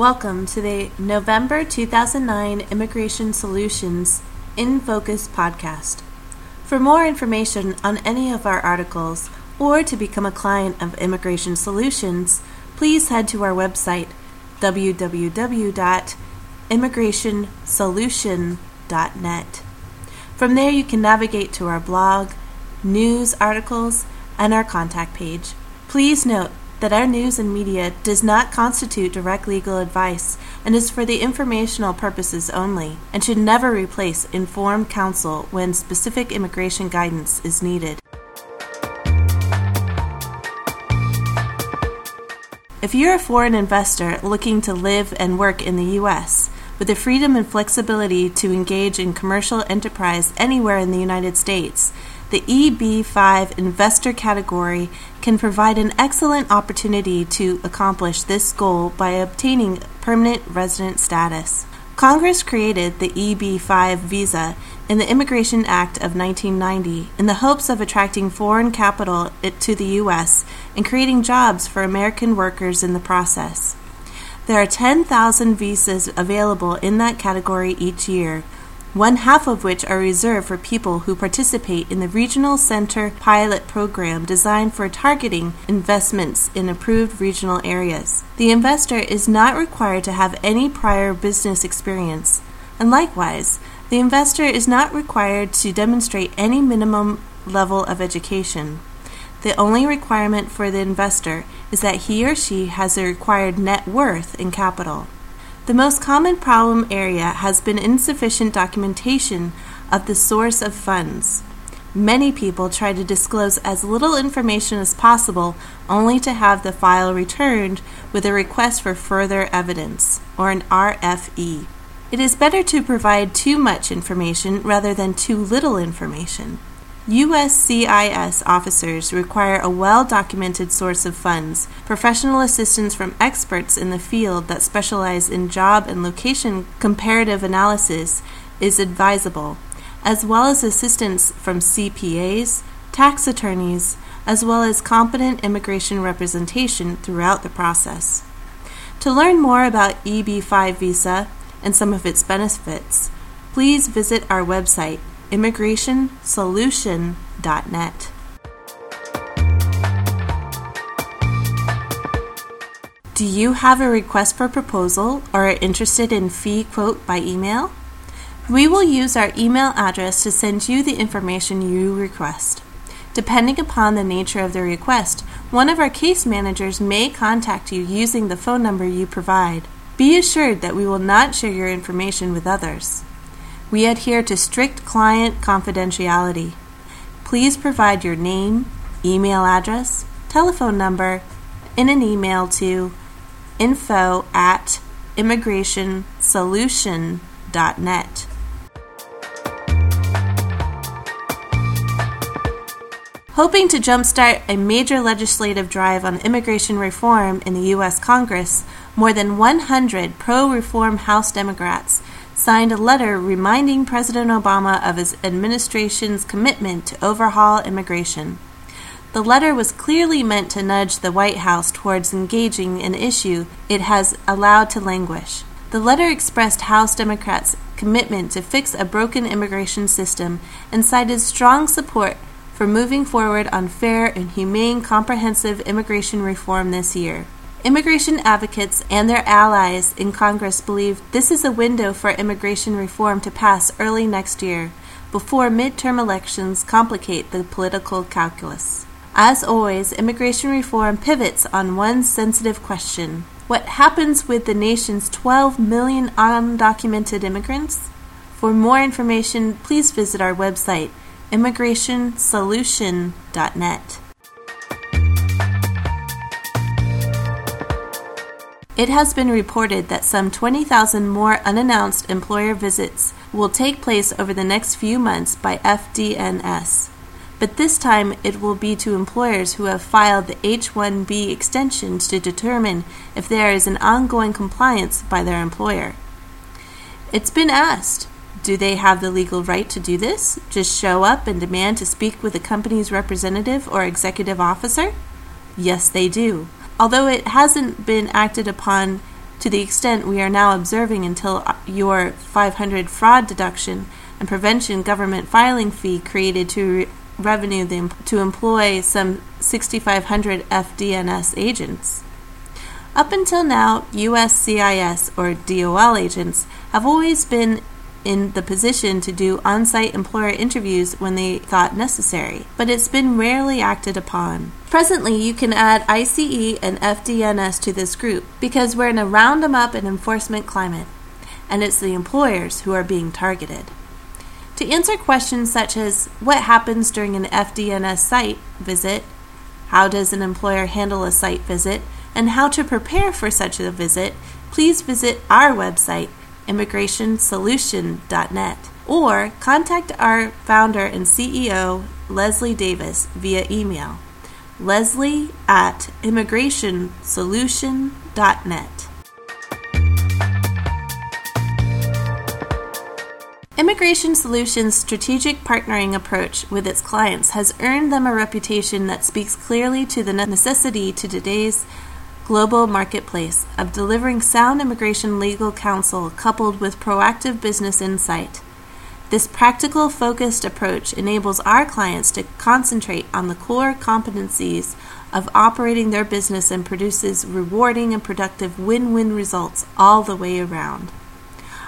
Welcome to the November 2009 Immigration Solutions in Focus podcast. For more information on any of our articles or to become a client of Immigration Solutions, please head to our website www.immigrationsolution.net. From there, you can navigate to our blog, news articles, and our contact page. Please note that our news and media does not constitute direct legal advice and is for the informational purposes only and should never replace informed counsel when specific immigration guidance is needed. If you're a foreign investor looking to live and work in the U.S., with the freedom and flexibility to engage in commercial enterprise anywhere in the United States, the EB5 investor category can provide an excellent opportunity to accomplish this goal by obtaining permanent resident status. Congress created the EB5 visa in the Immigration Act of 1990 in the hopes of attracting foreign capital to the U.S. and creating jobs for American workers in the process. There are 10,000 visas available in that category each year, one half of which are reserved for people who participate in the Regional Center Pilot Program designed for targeting investments in approved regional areas. The investor is not required to have any prior business experience, and likewise, the investor is not required to demonstrate any minimum level of education. The only requirement for the investor is that he or she has the required net worth in capital. The most common problem area has been insufficient documentation of the source of funds. Many people try to disclose as little information as possible only to have the file returned with a request for further evidence, or an RFE. It is better to provide too much information rather than too little information. USCIS officers require a well documented source of funds, professional assistance from experts in the field that specialize in job and location comparative analysis is advisable, as well as assistance from CPAs, tax attorneys, as well as competent immigration representation throughout the process. To learn more about EB 5 visa and some of its benefits, please visit our website immigrationsolution.net. Do you have a request for proposal or are interested in fee quote by email? We will use our email address to send you the information you request. Depending upon the nature of the request, one of our case managers may contact you using the phone number you provide. Be assured that we will not share your information with others. We adhere to strict client confidentiality. Please provide your name, email address, telephone number in an email to info at immigrationsolution.net. Hoping to jumpstart a major legislative drive on immigration reform in the U.S. Congress, more than 100 pro reform House Democrats signed a letter reminding President Obama of his administration's commitment to overhaul immigration. The letter was clearly meant to nudge the White House towards engaging an issue it has allowed to languish. The letter expressed House Democrats' commitment to fix a broken immigration system and cited strong support for moving forward on fair and humane comprehensive immigration reform this year. Immigration advocates and their allies in Congress believe this is a window for immigration reform to pass early next year, before midterm elections complicate the political calculus. As always, immigration reform pivots on one sensitive question What happens with the nation's 12 million undocumented immigrants? For more information, please visit our website, immigrationsolution.net. It has been reported that some 20,000 more unannounced employer visits will take place over the next few months by FDNS. But this time it will be to employers who have filed the H 1B extensions to determine if there is an ongoing compliance by their employer. It's been asked do they have the legal right to do this? Just show up and demand to speak with the company's representative or executive officer? Yes, they do although it hasn't been acted upon to the extent we are now observing until uh, your 500 fraud detection and prevention government filing fee created to re- revenue the, to employ some 6,500 FDNS agents. Up until now, USCIS or DOL agents have always been in the position to do on site employer interviews when they thought necessary, but it's been rarely acted upon. Presently, you can add ICE and FDNS to this group because we're in a round 'em up and enforcement climate, and it's the employers who are being targeted. To answer questions such as what happens during an FDNS site visit, how does an employer handle a site visit, and how to prepare for such a visit, please visit our website immigrationsolution.net, or contact our founder and CEO, Leslie Davis, via email leslie at immigrationsolution.net. Immigration Solutions' strategic partnering approach with its clients has earned them a reputation that speaks clearly to the necessity to today's global marketplace of delivering sound immigration legal counsel coupled with proactive business insight. This practical, focused approach enables our clients to concentrate on the core competencies of operating their business and produces rewarding and productive win win results all the way around.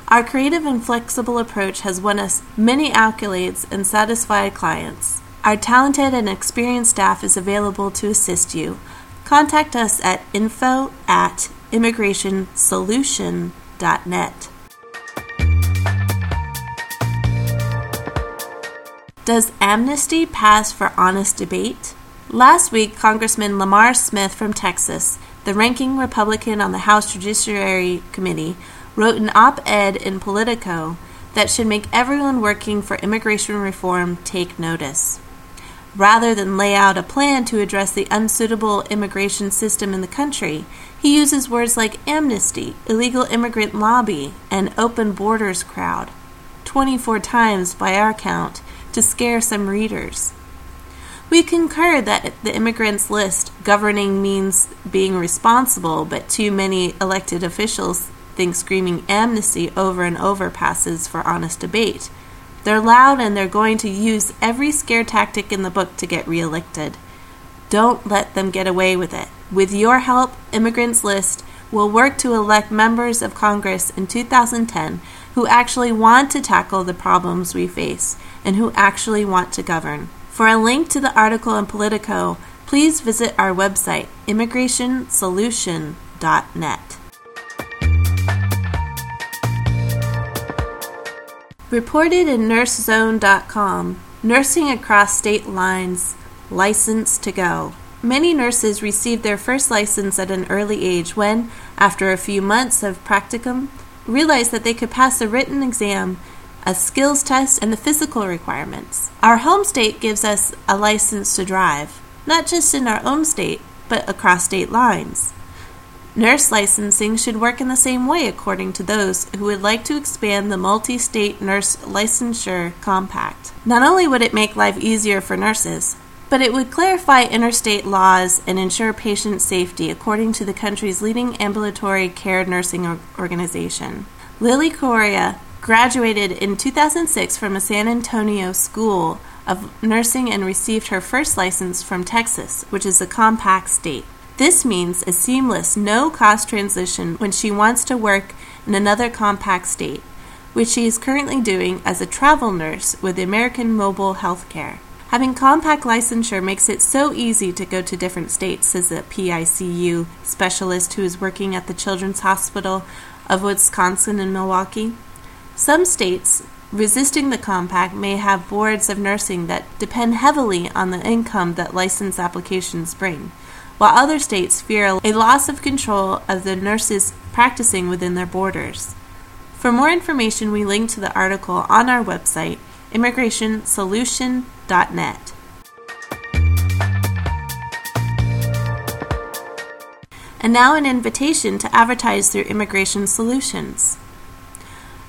Our creative and flexible approach has won us many accolades and satisfied clients. Our talented and experienced staff is available to assist you Contact us at info at immigrationsolution.net. Does amnesty pass for honest debate? Last week, Congressman Lamar Smith from Texas, the ranking Republican on the House Judiciary Committee, wrote an op ed in Politico that should make everyone working for immigration reform take notice rather than lay out a plan to address the unsuitable immigration system in the country, he uses words like amnesty, illegal immigrant lobby, and open borders crowd, 24 times by our count, to scare some readers. We concur that the immigrants list governing means being responsible, but too many elected officials think screaming amnesty over and over passes for honest debate. They're loud and they're going to use every scare tactic in the book to get reelected. Don't let them get away with it. With your help, Immigrants List will work to elect members of Congress in 2010 who actually want to tackle the problems we face and who actually want to govern. For a link to the article in Politico, please visit our website, immigrationsolution.net. Reported in NurseZone.com, nursing across state lines, license to go. Many nurses received their first license at an early age when, after a few months of practicum, realized that they could pass a written exam, a skills test, and the physical requirements. Our home state gives us a license to drive, not just in our own state, but across state lines. Nurse licensing should work in the same way, according to those who would like to expand the multi state nurse licensure compact. Not only would it make life easier for nurses, but it would clarify interstate laws and ensure patient safety, according to the country's leading ambulatory care nursing organization. Lily Correa graduated in 2006 from a San Antonio school of nursing and received her first license from Texas, which is a compact state. This means a seamless, no cost transition when she wants to work in another compact state, which she is currently doing as a travel nurse with American Mobile Healthcare. Having compact licensure makes it so easy to go to different states, says a PICU specialist who is working at the Children's Hospital of Wisconsin in Milwaukee. Some states resisting the compact may have boards of nursing that depend heavily on the income that license applications bring while other states fear a loss of control of the nurses practicing within their borders. For more information, we link to the article on our website, immigrationsolution.net. And now, an invitation to advertise through Immigration Solutions.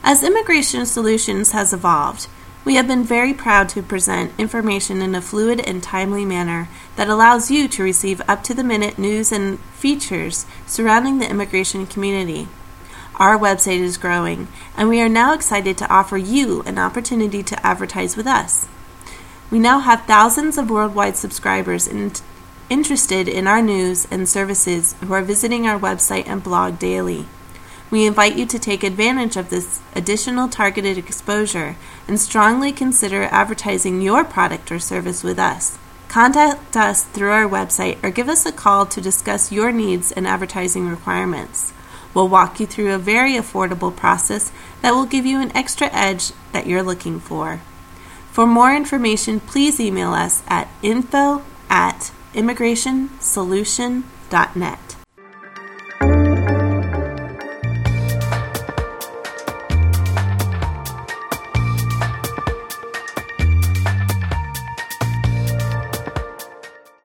As Immigration Solutions has evolved, We have been very proud to present information in a fluid and timely manner that allows you to receive up to the minute news and features surrounding the immigration community. Our website is growing, and we are now excited to offer you an opportunity to advertise with us. We now have thousands of worldwide subscribers in, interested in our news and services who are visiting our website and blog daily. We invite you to take advantage of this additional targeted exposure and strongly consider advertising your product or service with us. Contact us through our website or give us a call to discuss your needs and advertising requirements. We'll walk you through a very affordable process that will give you an extra edge that you're looking for. For more information, please email us at info at immigrationsolution.net.